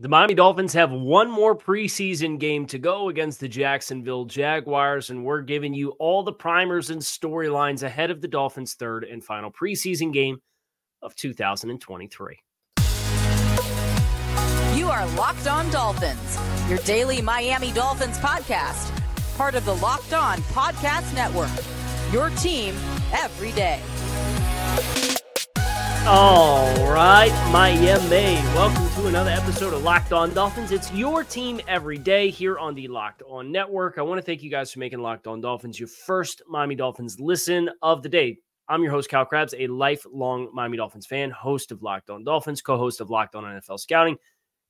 The Miami Dolphins have one more preseason game to go against the Jacksonville Jaguars, and we're giving you all the primers and storylines ahead of the Dolphins' third and final preseason game of 2023. You are Locked On Dolphins, your daily Miami Dolphins podcast, part of the Locked On Podcast Network. Your team every day. All right, Miami. Welcome to another episode of Locked On Dolphins. It's your team every day here on the Locked On Network. I want to thank you guys for making Locked On Dolphins your first Miami Dolphins listen of the day. I'm your host, Kyle Crabbs, a lifelong Miami Dolphins fan, host of Locked On Dolphins, co host of Locked On NFL Scouting.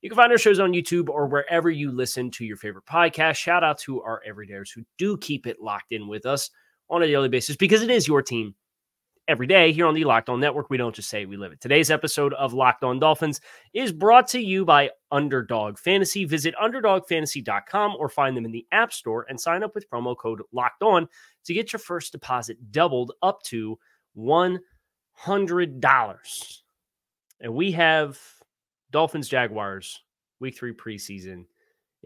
You can find our shows on YouTube or wherever you listen to your favorite podcast. Shout out to our everydayers who do keep it locked in with us on a daily basis because it is your team every day here on the Locked On Network. We don't just say we live it. Today's episode of Locked On Dolphins is brought to you by Underdog Fantasy. Visit underdogfantasy.com or find them in the App Store and sign up with promo code Locked On to get your first deposit doubled up to $100. And we have Dolphins Jaguars week three preseason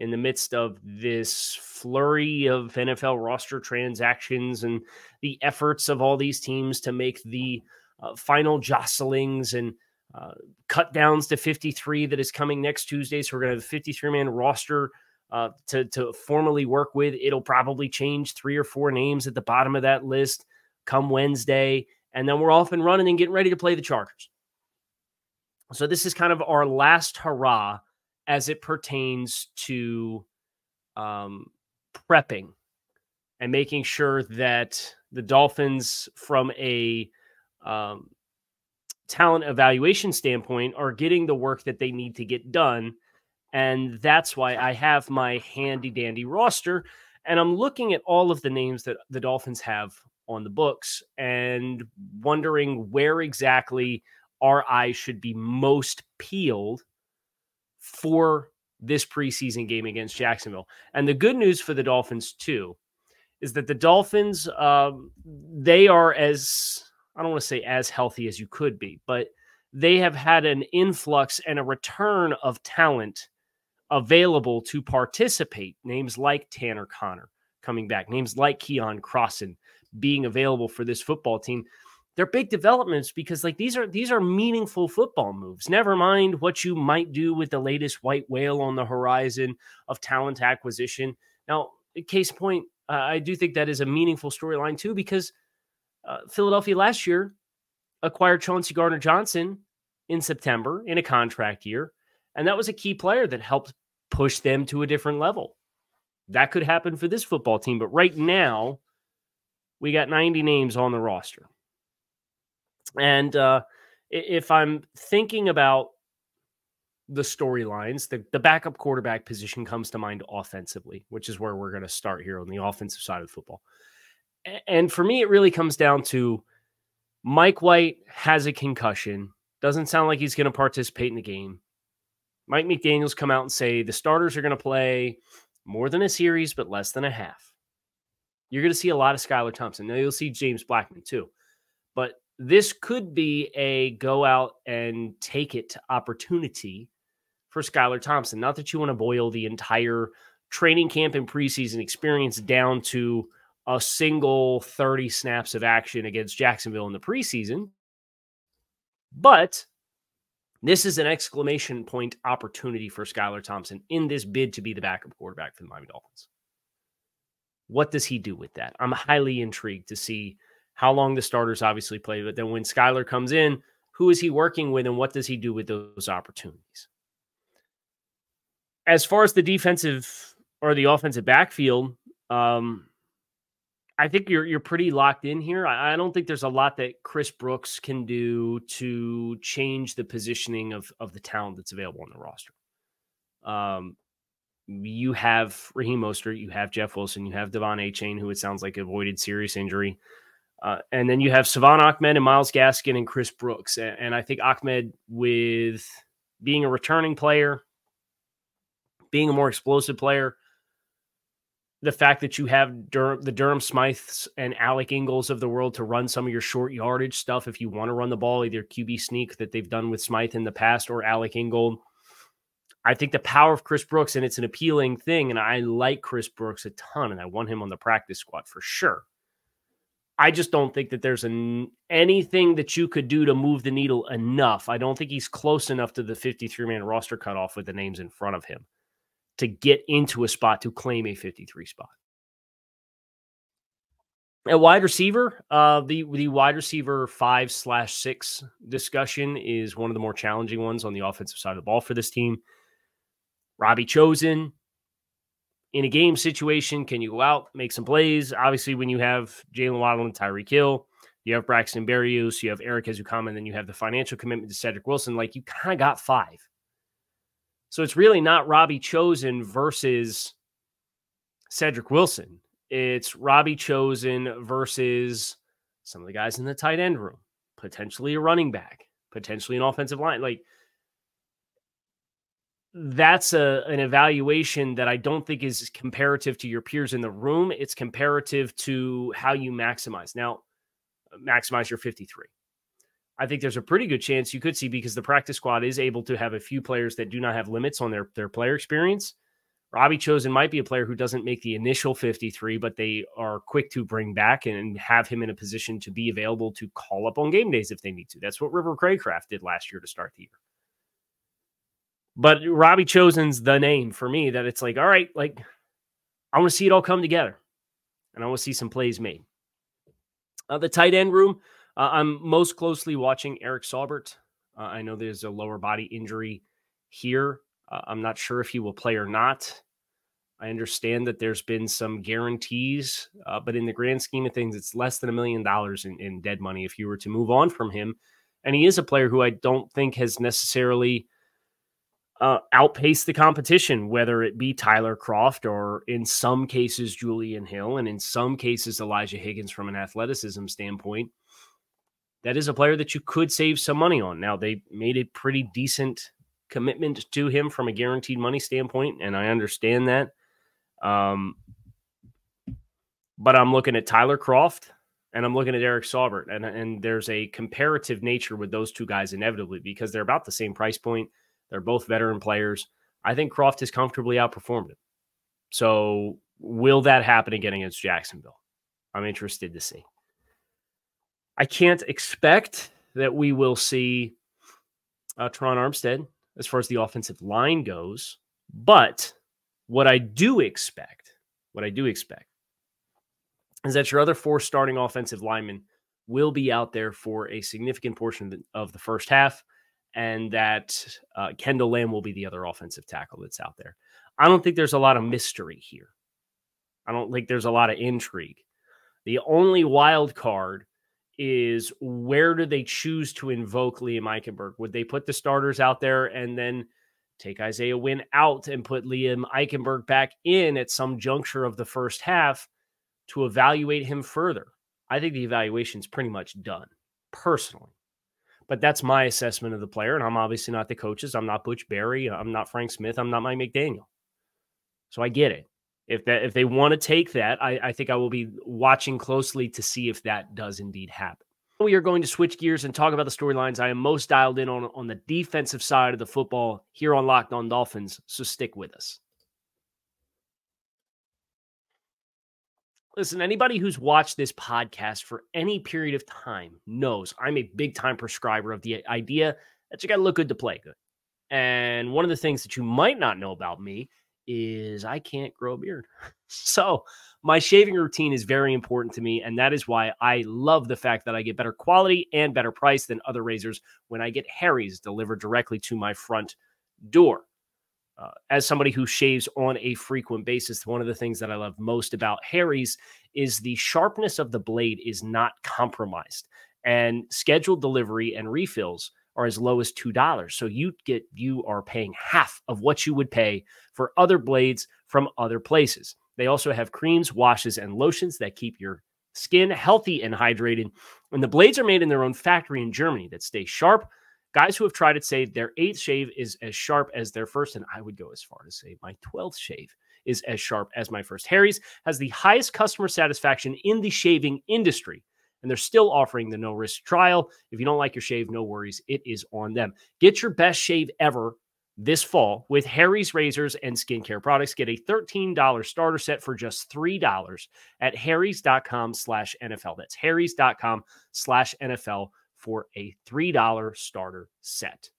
in the midst of this flurry of NFL roster transactions and the efforts of all these teams to make the uh, final jostlings and uh, cut downs to 53 that is coming next Tuesday. So we're going to have a 53 man roster uh, to, to formally work with. It'll probably change three or four names at the bottom of that list come Wednesday. And then we're off and running and getting ready to play the Chargers. So this is kind of our last hurrah as it pertains to um, prepping and making sure that the Dolphins, from a um, talent evaluation standpoint, are getting the work that they need to get done. And that's why I have my handy dandy roster. And I'm looking at all of the names that the Dolphins have on the books and wondering where exactly our eyes should be most peeled for this preseason game against Jacksonville. And the good news for the Dolphins, too, is that the Dolphins, um, they are as, I don't want to say as healthy as you could be, but they have had an influx and a return of talent available to participate. Names like Tanner Connor coming back, names like Keion Crossen being available for this football team they're big developments because like these are these are meaningful football moves. Never mind what you might do with the latest white whale on the horizon of talent acquisition. Now, case point, uh, I do think that is a meaningful storyline too because uh, Philadelphia last year acquired Chauncey Gardner Johnson in September in a contract year, and that was a key player that helped push them to a different level. That could happen for this football team, but right now we got 90 names on the roster. And uh, if I'm thinking about the storylines, the, the backup quarterback position comes to mind offensively, which is where we're going to start here on the offensive side of the football. And for me, it really comes down to Mike White has a concussion. Doesn't sound like he's going to participate in the game. Mike McDaniel's come out and say the starters are going to play more than a series, but less than a half. You're going to see a lot of Skylar Thompson. Now you'll see James Blackman too. But this could be a go out and take it opportunity for Skylar Thompson. Not that you want to boil the entire training camp and preseason experience down to a single 30 snaps of action against Jacksonville in the preseason, but this is an exclamation point opportunity for Skylar Thompson in this bid to be the backup quarterback for the Miami Dolphins. What does he do with that? I'm highly intrigued to see how long the starters obviously play, but then when Skylar comes in, who is he working with and what does he do with those opportunities? As far as the defensive or the offensive backfield, um, I think you're you're pretty locked in here. I, I, don't think there's a lot that Chris Brooks can do to change the positioning of of the talent that's available on the roster. Um, you have Raheem Mostert, you have Jeff Wilson, you have De'Von Achane, who it sounds like avoided serious injury. Uh, and then you have Salvon Ahmed and Myles Gaskin and Chris Brooks. And, and, I think Ahmed, with being a returning player, being a more explosive player, the fact that you have Dur- the Durham Smythes and Alec Ingold of the world to run some of your short yardage stuff if you want to run the ball, either QB sneak that they've done with Smythe in the past or Alec Ingold. I think the power of Chris Brooks, and it's an appealing thing, and I like Chris Brooks a ton, and I want him on the practice squad for sure. I just don't think that there's an, anything that you could do to move the needle enough. I don't think he's close enough to the 53 man roster cutoff with the names in front of him to get into a spot to claim a 53 spot. A wide receiver, uh, the the wide receiver five slash six discussion is one of the more challenging ones on the offensive side of the ball for this team. Robbie Chosen in a game situation, can you go out make some plays? Obviously, when you have Jaylen Waddle and Tyreek Hill, you have Braxton Berrios, you have Erik Ezukanma, and then you have the financial commitment to Cedric Wilson. Like you kind of got five. So it's really not Robbie Chosen versus Cedric Wilson. It's Robbie Chosen versus some of the guys in the tight end room, potentially a running back, potentially an offensive line. Like that's a an evaluation that I don't think is comparative to your peers in the room. It's comparative to how you maximize. Now, maximize your 53. I think there's a pretty good chance you could see because the practice squad is able to have a few players that do not have limits on their their player experience Robbie Chosen might be a player who doesn't make the initial 53, but they are quick to bring back and have him in a position to be available to call up on game days if they need to. That's what River Cracraft did last year to start the year. But Robbie Chosen's the name for me that it's like, all right, like I want to see it all come together and I want to see some plays made. Uh, the tight end room, uh, I'm most closely watching Eric Saubert. Uh, I know there's a lower body injury here. Uh, I'm not sure if he will play or not. I understand that there's been some guarantees, uh, but in the grand scheme of things, it's less than a million dollars in dead money if you were to move on from him. And he is a player who I don't think has necessarily uh, outpaced the competition, whether it be Tyler Kroft or in some cases Julian Hill, and in some cases Elijah Higgins from an athleticism standpoint. That is a player that you could save some money on. Now, they made a pretty decent commitment to him from a guaranteed money standpoint, and I understand that. Um, but I'm looking at Tyler Kroft and I'm looking at Eric Saubert, and and there's a comparative nature with those two guys inevitably because they're about the same price point. They're both veteran players. I think Kroft has comfortably outperformed him. So will that happen again against Jacksonville? I'm interested to see. I can't expect that we will see uh, Terron Armstead as far as the offensive line goes. But what I do expect, what I do expect is that your other four starting offensive linemen will be out there for a significant portion of the, of the first half, and that uh, Kendall Lamb will be the other offensive tackle that's out there. I don't think there's a lot of mystery here. I don't think there's a lot of intrigue. The only wild card is where do they choose to invoke Liam Eichenberg? Would they put the starters out there and then take Isaiah Wynn out and put Liam Eichenberg back in at some juncture of the first half to evaluate him further? I think the evaluation is pretty much done, personally. But that's my assessment of the player. And I'm obviously not the coaches. I'm not Butch Barry. I'm not Frank Smith. I'm not Mike McDaniel. So I get it if that if they want to take that, I, I think I will be watching closely to see if that does indeed happen. We are going to switch gears and talk about the storylines. I am most dialed in on on the defensive side of the football here on Locked On Dolphins. So stick with us. Listen, anybody who's watched this podcast for any period of time knows I'm a big time prescriber of the idea that you got to look good to play good. And one of the things that you might not know about me is I can't grow a beard. so, my shaving routine is very important to me. And that is why I love the fact that I get better quality and better price than other razors when I get Harry's delivered directly to my front door. Uh, as somebody who shaves on a frequent basis, one of the things that I love most about Harry's is the sharpness of the blade is not compromised. And scheduled delivery and refills are as low as $2. So you get you are paying half of what you would pay for other blades from other places. They also have creams, washes, and lotions that keep your skin healthy and hydrated. And the blades are made in their own factory in Germany that stay sharp. Guys who have tried it say their eighth shave is as sharp as their first, and I would go as far to say my 12th shave is as sharp as my first. Harry's has the highest customer satisfaction in the shaving industry and they're still offering the no risk trial. If you don't like your shave, no worries. It is on them. Get your best shave ever this fall with Harry's razors and skincare products. Get a $13 starter set for just $3 at harrys.com slash NFL. That's harrys.com slash NFL for a $3 starter set.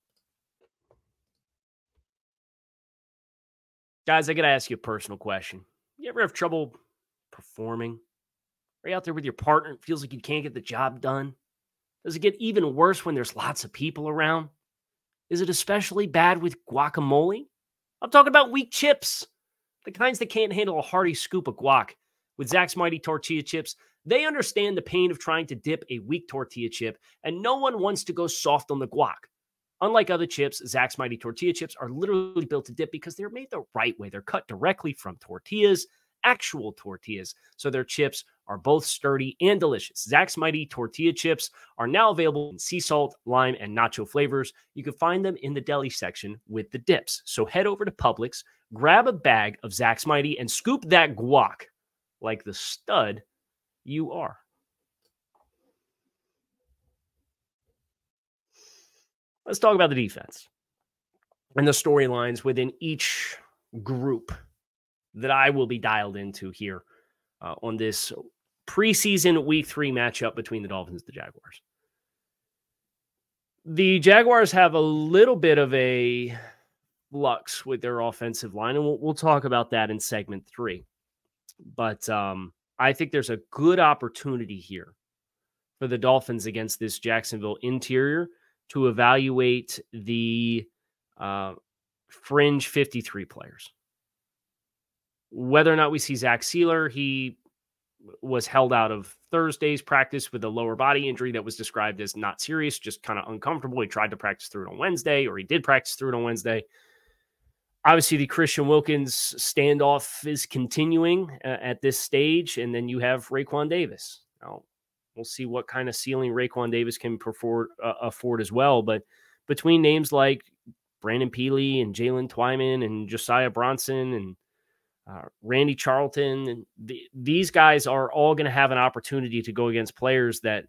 Guys, I got to ask you a personal question. You ever have trouble performing? Are you out there with your partner? It feels like you can't get the job done. Does it get even worse when there's lots of people around? Is it especially bad with guacamole? I'm talking about weak chips, the kinds that can't handle a hearty scoop of guac. With Zack's Mighty Tortilla Chips, they understand the pain of trying to dip a weak tortilla chip, and no one wants to go soft on the guac. Unlike other chips, Zack's Mighty Tortilla Chips are literally built to dip because they're made the right way. They're cut directly from tortillas actual tortillas. So their chips are both sturdy and delicious. Zack's Mighty tortilla chips are now available in sea salt, lime, and nacho flavors. You can find them in the deli section with the dips. So head over to Publix, grab a bag of Zack's Mighty, and scoop that guac like the stud you are. Let's talk about the defense and the storylines within each group that I will be dialed into here uh, on this preseason week three matchup between the Dolphins and the Jaguars. The Jaguars have a little bit of a flux with their offensive line, and we'll, we'll talk about that in segment three. But um, I think there's a good opportunity here for the Dolphins against this Jacksonville interior to evaluate the uh, fringe 53 players. Whether or not we see Zach Sieler, he was held out of Thursday's practice with a lower body injury that was described as not serious, just kind of uncomfortable. He tried to practice through it on Wednesday, or he did practice through it on Wednesday. Obviously, the Christian Wilkins standoff is continuing uh, at this stage, and then you have Raekwon Davis. Now, we'll see what kind of ceiling Raekwon Davis can afford, uh, afford as well. But between names like Brandon Pili and Jaylen Twyman and Josiah Bronson and uh, Randy Charlton, and the, these guys are all going to have an opportunity to go against players that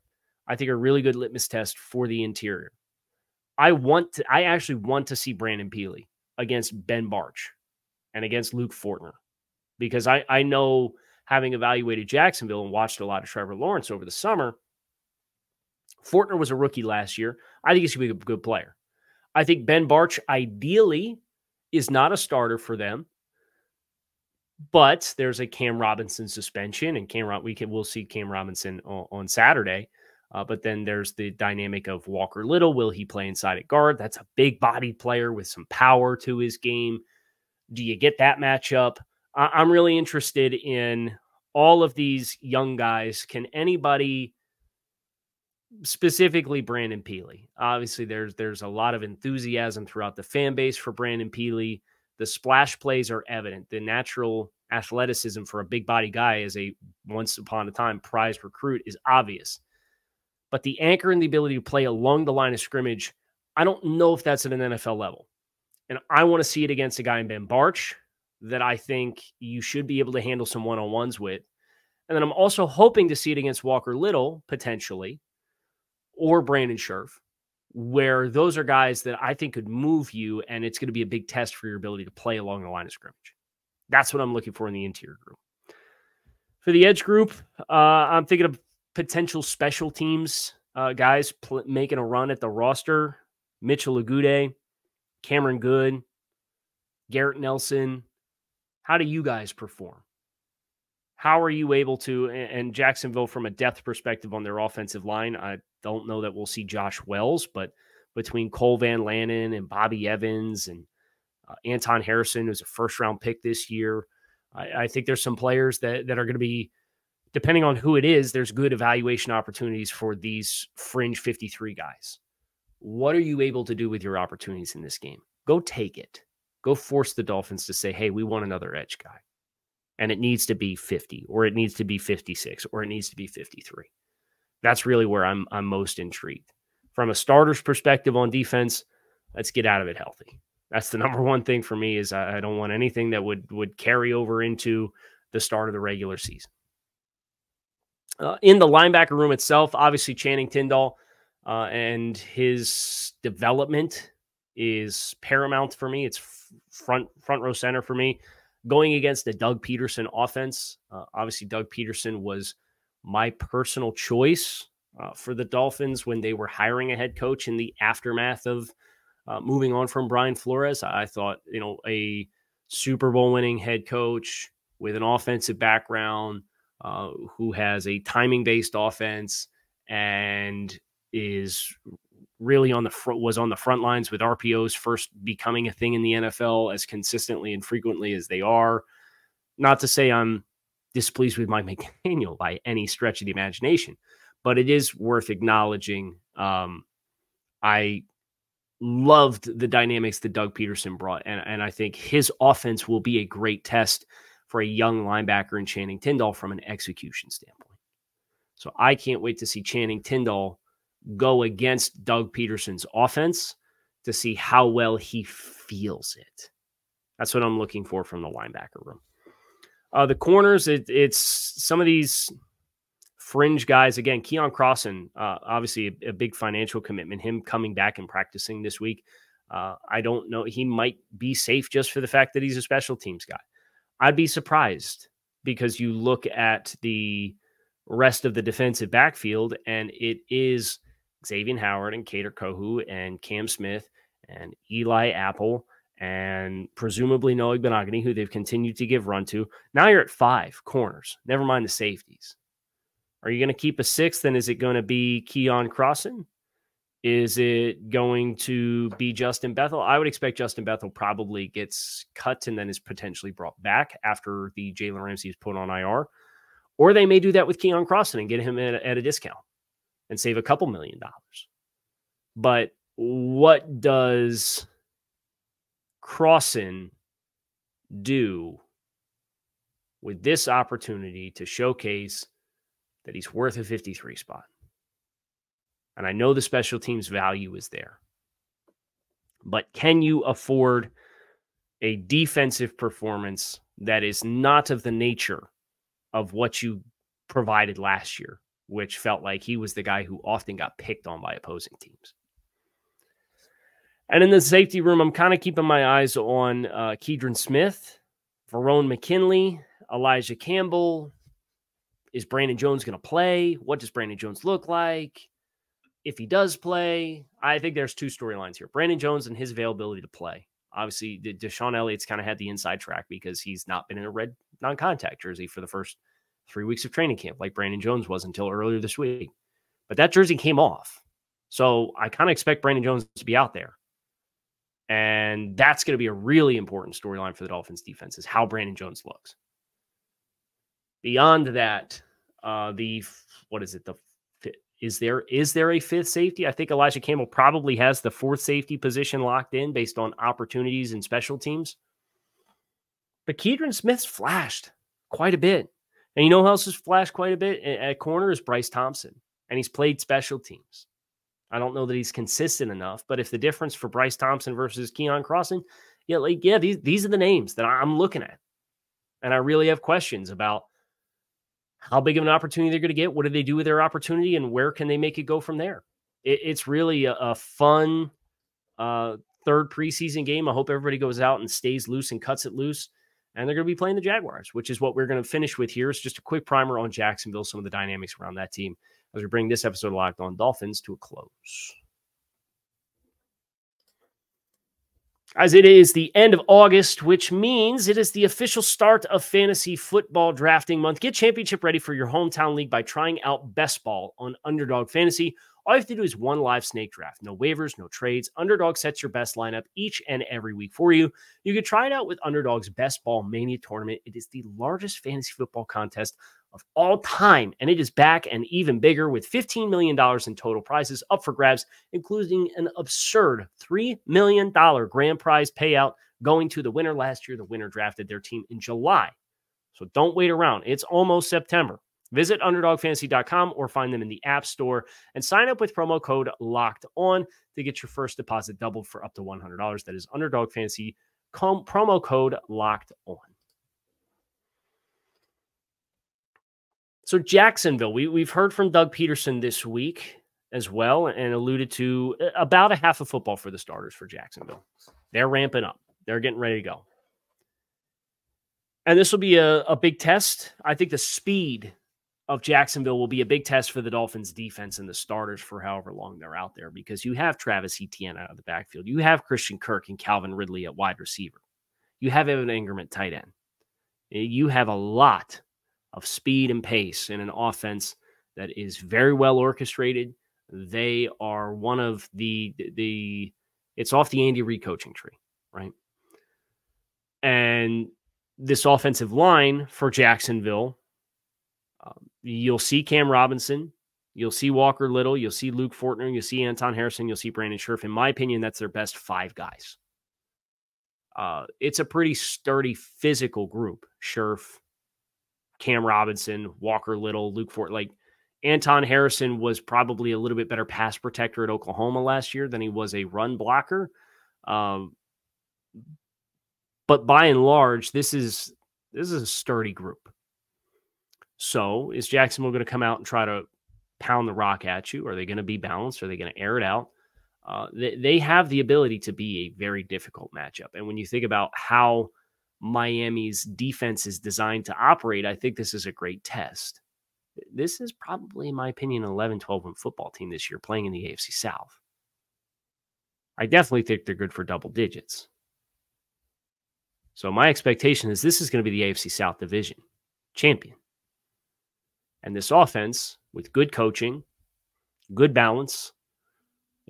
I think are really good litmus test for the interior. I want to, I actually want to see Brandon Pili against Ben Bartch and against Luke Fortner because I, I know having evaluated Jacksonville and watched a lot of Trevor Lawrence over the summer, Fortner was a rookie last year. I think he's going to be a good player. I think Ben Bartch ideally is not a starter for them but there's a Cam Robinson suspension, and Cam we can we'll see Cam Robinson on, on Saturday. Uh, but then there's the dynamic of Walker Little. Will he play inside at guard? That's a big body player with some power to his game. Do you get that matchup? I- I'm really interested in all of these young guys. Can anybody, specifically Brandon Pili? Obviously, there's there's a lot of enthusiasm throughout the fan base for Brandon Pili. The splash plays are evident. The natural athleticism for a big body guy as a once upon a time prized recruit is obvious. But the anchor and the ability to play along the line of scrimmage, I don't know if that's at an NFL level. And I want to see it against a guy in Ben Bartch that I think you should be able to handle some one on ones with. And then I'm also hoping to see it against Walker Little potentially or Brandon Scherff where those are guys that I think could move you, and it's going to be a big test for your ability to play along the line of scrimmage. That's what I'm looking for in the interior group. For the edge group, uh, I'm thinking of potential special teams uh, guys pl- making a run at the roster. Mitchell Agude, Cameron Goode, Garrett Nelson. How do you guys perform? How are you able to, and Jacksonville from a depth perspective on their offensive line? I don't know that we'll see Josh Wells, but between Cole Van Lanen and Bobby Evans and uh, Anton Harrison, who's a first round pick this year, I, I think there's some players that, that are going to be, depending on who it is, there's good evaluation opportunities for these fringe 53 guys. What are you able to do with your opportunities in this game? Go take it. Go force the Dolphins to say, hey, we want another edge guy and it needs to be 50 or it needs to be 56 or it needs to be 53. That's really where I'm I'm most intrigued. From a starter's perspective on defense, let's get out of it healthy. That's the number one thing for me is I, I don't want anything that would would carry over into the start of the regular season. Uh, in the linebacker room itself, obviously Channing Tindall uh, and his development is paramount for me. It's front front row center for me. Going against the Doug Pederson offense, uh, obviously Doug Pederson was my personal choice uh, for the Dolphins when they were hiring a head coach in the aftermath of uh, moving on from Brian Flores. I thought you know a Super Bowl winning head coach with an offensive background uh, who has a timing based offense and is really on the front was on the front lines with RPOs first becoming a thing in the NFL as consistently and frequently as they are. Not to say I'm displeased with Mike McDaniel by any stretch of the imagination, but it is worth acknowledging. Um, I loved the dynamics that Doug Pederson brought, and, and I think his offense will be a great test for a young linebacker in Channing Tindall from an execution standpoint. So I can't wait to see Channing Tindall go against Doug Pederson's offense to see how well he feels it. That's what I'm looking for from the linebacker room. Uh, the corners, it, it's some of these fringe guys. Again, Keion Crossen, uh, obviously a, a, big financial commitment. Him coming back and practicing this week. Uh, I don't know. He might be safe just for the fact that he's a special teams guy. I'd be surprised because you look at the rest of the defensive backfield and it is Xavier Howard and Kader Kohou and Cam Smith and Eli Apple and presumably Noah Igbinoghene, who they've continued to give run to. Now you're at five corners. Never mind the safeties. Are you going to keep a sixth? And is it going to be Keion Crossen? Is it going to be Justin Bethel? I would expect Justin Bethel probably gets cut and then is potentially brought back after the Jalen Ramsey is put on IR. Or they may do that with Keion Crossen and get him at, at a discount and save a couple million dollars. But what does Crossen do with this opportunity to showcase that he's worth a 53 spot? And I know the special teams value is there. But can you afford a defensive performance that is not of the nature of what you provided last year which felt like he was the guy who often got picked on by opposing teams. And in the safety room, I'm kind of keeping my eyes on uh, Smith, Verone McKinley, Elijah Campbell. Is Brandon Jones going to play? What does Brandon Jones look like? If he does play, I think there's two storylines here Brandon Jones and his availability to play. Obviously, DeShon Elliott's kind of had the inside track because he's not been in a red non contact jersey for the first three weeks of training camp, like Brandon Jones was until earlier this week. But that jersey came off. So I kind of expect Brandon Jones to be out there. And that's going to be a really important storyline for the Dolphins defense is how Brandon Jones looks. Beyond that, uh, the what is it? The is there is there a fifth safety? I think Elijah Campbell probably has the fourth safety position locked in based on opportunities and special teams. But Keidron Smith's flashed quite a bit. And you know who else has flashed quite a bit at corner is Bryce Thompson, and he's played special teams. I don't know that he's consistent enough, but if the difference for Bryce Thompson versus Keion Crossen, yeah, like yeah, these these are the names that I'm looking at, and I really have questions about how big of an opportunity they're going to get. What do they do with their opportunity, and where can they make it go from there? It, it's really a, a fun uh, third preseason game. I hope everybody goes out and stays loose and cuts it loose and they're going to be playing the Jaguars, which is what we're going to finish with here. It's just a quick primer on Jacksonville, some of the dynamics around that team as we bring this episode of Locked On Dolphins to a close. As it is the end of August, which means it is the official start of fantasy football drafting month. Get championship ready for your hometown league by trying out Best Ball on Underdog Fantasy. All you have to do is one live snake draft. No waivers, no trades. Underdog sets your best lineup each and every week for you. You can try it out with Underdog's Best Ball Mania tournament. It is the largest fantasy football contest of all time, and it is back and even bigger with $15 million in total prizes up for grabs, including an absurd $3 million grand prize payout going to the winner last year. The winner drafted their team in July. So don't wait around. It's almost September. Visit underdogfantasy.com or find them in the App Store and sign up with promo code locked on to get your first deposit doubled for up to $100. That is underdog fantasy com- promo code locked on. So, Jacksonville, we, we've heard from Doug Pederson this week as well and alluded to uh, about a half of football for the starters for Jacksonville. They're ramping up. They're getting ready to go. And this will be a, a big test. I think the speed of Jacksonville will be a big test for the Dolphins defense and the starters for however long they're out there because you have Travis Etienne out of the backfield. You have Christian Kirk and Calvin Ridley at wide receiver. You have Evan Engram at tight end. You have a lot of speed and pace in an offense that is very well orchestrated. They are one of the the it's off the Andy Reid coaching tree, right? And this offensive line for Jacksonville, um, you'll see Cam Robinson, you'll see Walker Little, you'll see Luke Fortner, you'll see Anton Harrison, you'll see Brandon Scherff. In my opinion, that's their best five guys. Uh, it's a pretty sturdy physical group. Scherff, Cam Robinson, Walker Little, Luke Fort. Like Anton Harrison was probably a little bit better pass protector at Oklahoma last year than he was a run blocker. Um, but by and large, this is this is a sturdy group. So is Jacksonville going to come out and try to pound the rock at you? Are they going to be balanced? Are they going to air it out? Uh, they, they have the ability to be a very difficult matchup. And when you think about how Miami's defense is designed to operate, I think this is a great test. This is probably, in my opinion, an 11 12 win football team this year playing in the AFC South. I definitely think they're good for double digits. So my expectation is this is going to be the AFC South division champion. And this offense, with good coaching, good balance,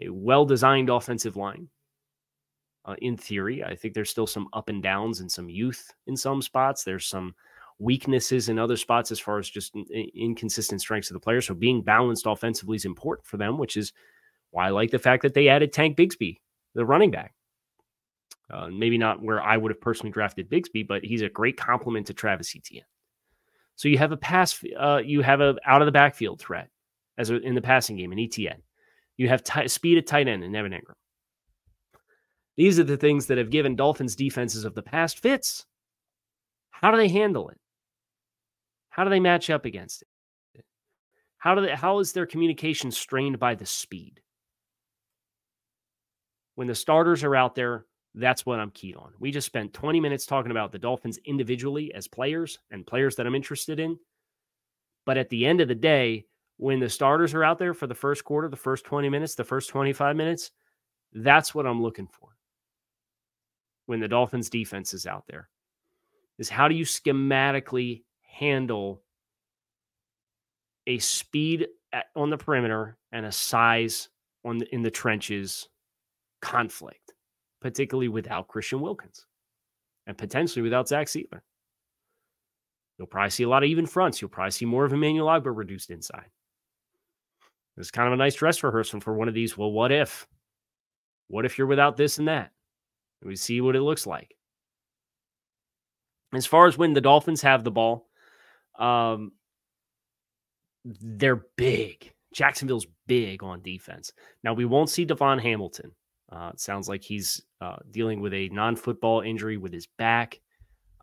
a well designed offensive line. Uh, in theory, I think there's still some up and downs and some youth in some spots. There's some weaknesses in other spots as far as just inconsistent strengths of the players. So being balanced offensively is important for them, which is why I like the fact that they added Tank Bigsby, the running back. Uh, maybe not where I would have personally drafted Bigsby, but he's a great complement to Travis Etienne. So you have a pass, uh, you have a out of the backfield threat as a, in the passing game in Etienne. You have t- speed at tight end in Evan Engram. These are the things that have given Dolphins defenses of the past fits. How do they handle it? How do they match up against it? How do they, how is their communication strained by the speed? When the starters are out there, that's what I'm keyed on. We just spent 20 minutes talking about the Dolphins individually as players and players that I'm interested in. But at the end of the day, when the starters are out there for the first quarter, the first 20 minutes, the first 25 minutes, that's what I'm looking for. When the Dolphins defense is out there, is how do you schematically handle a speed at, on the perimeter and a size on the, in the trenches conflict, particularly without Christian Wilkins and potentially without Zach Sieler. You'll probably see a lot of even fronts. You'll probably see more of Emmanuel Ogbah reduced inside. It's kind of a nice dress rehearsal for one of these. Well, what if? What if you're without this and that? We see what it looks like. As far as when the Dolphins have the ball, um, they're big. Jacksonville's big on defense. Now we won't see DaVon Hamilton. Uh, it sounds like he's uh, dealing with a non-football injury with his back.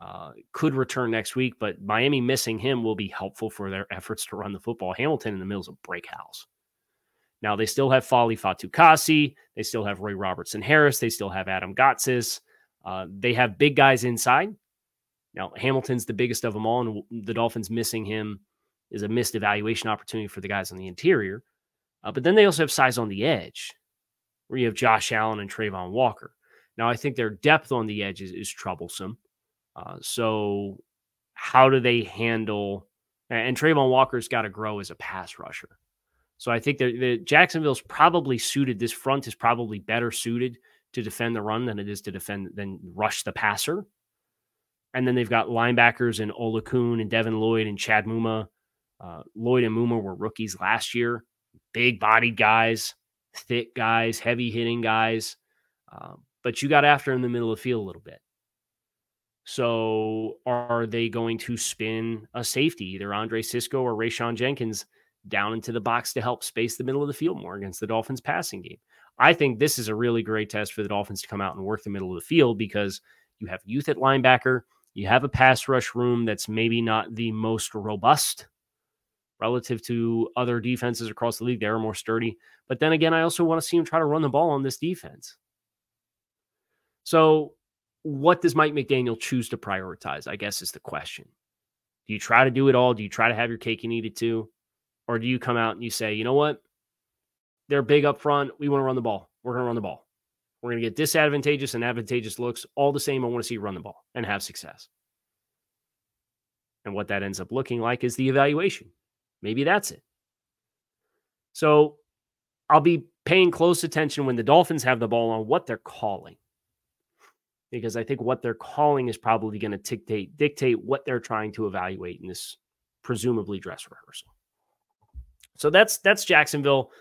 Uh, could return next week, but Miami missing him will be helpful for their efforts to run the football. Hamilton in the middle of break house. Now they still have Foley Fatukasi. They still have Roy Robertson Harris. They still have Adam Gotsis. Uh, they have big guys inside. Now Hamilton's the biggest of them all, and the Dolphins missing him is a missed evaluation opportunity for the guys on the interior. Uh, but then they also have size on the edge, where you have Josh Allen and Travon Walker. Now I think their depth on the edge is, is troublesome. Uh, so how do they handle? And Travon Walker's got to grow as a pass rusher. So I think that Jacksonville's probably suited. This front is probably better suited to defend the run than it is to defend than rush the passer. And then they've got linebackers in Oluokun and Devin Lloyd and Chad Muma. Uh, Lloyd and Muma were rookies last year. Big bodied guys, thick guys, heavy hitting guys. Uh, but you got after in the middle of the field a little bit. So are they going to spin a safety, either Andre Cisco or Rayshawn Jenkins? Down into the box to help space the middle of the field more against the Dolphins passing game. I think this is a really great test for the Dolphins to come out and work the middle of the field because you have youth at linebacker, you have a pass rush room that's maybe not the most robust, relative to other defenses across the league. They're more sturdy. But then again, I also want to see him try to run the ball on this defense. So, what does Mike McDaniel choose to prioritize? I guess is the question. Do you try to do it all? Do you try to have your cake and eat it too? Or do you come out and you say, you know what? They're big up front. We want to run the ball. We're going to run the ball. We're going to get disadvantageous and advantageous looks all the same. I want to see you run the ball and have success. And what that ends up looking like is the evaluation. Maybe that's it. So I'll be paying close attention when the Dolphins have the ball on what they're calling. Because I think what they're calling is probably going to dictate dictate what they're trying to evaluate in this presumably dress rehearsal. So that's that's Jacksonville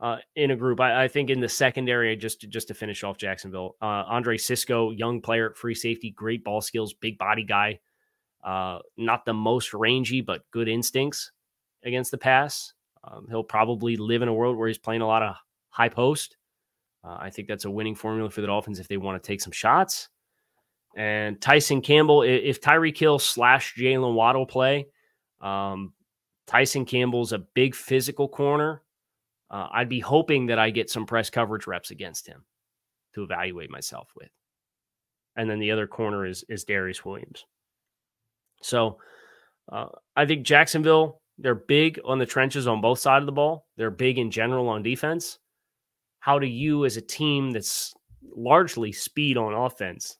uh, in a group. I, I, think in the secondary, just just to finish off Jacksonville, uh, Andre Cisco, young player free safety, great ball skills, big body guy. Uh, not the most rangy, but good instincts against the pass. Um, he'll probably live in a world where he's playing a lot of high post. Uh, I think that's a winning formula for the Dolphins if they want to take some shots. And Tyson Campbell, if Tyreek Hill slash Jaylen Waddle play, um, Tyson Campbell's a big physical corner. Uh, I'd be hoping that I get some press coverage reps against him to evaluate myself with. And then the other corner is is Darious Williams. So uh, I think Jacksonville they're big on the trenches on both sides of the ball. They're big in general on defense. How do you, as a team that's largely speed on offense,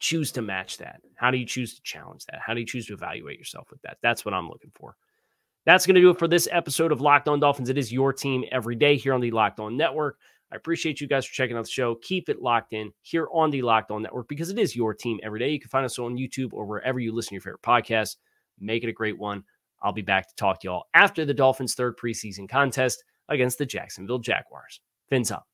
choose to match that? How do you choose to challenge that? How do you choose to evaluate yourself with that? That's what I'm looking for. That's going to do it for this episode of Locked On Dolphins. It is your team every day here on the Locked On Network. I appreciate you guys for checking out the show. Keep it locked in here on the Locked On Network because it is your team every day. You can find us on YouTube or wherever you listen to your favorite podcast. Make it a great one. I'll be back to talk to y'all after the Dolphins' third preseason contest against the Jacksonville Jaguars. Fins up.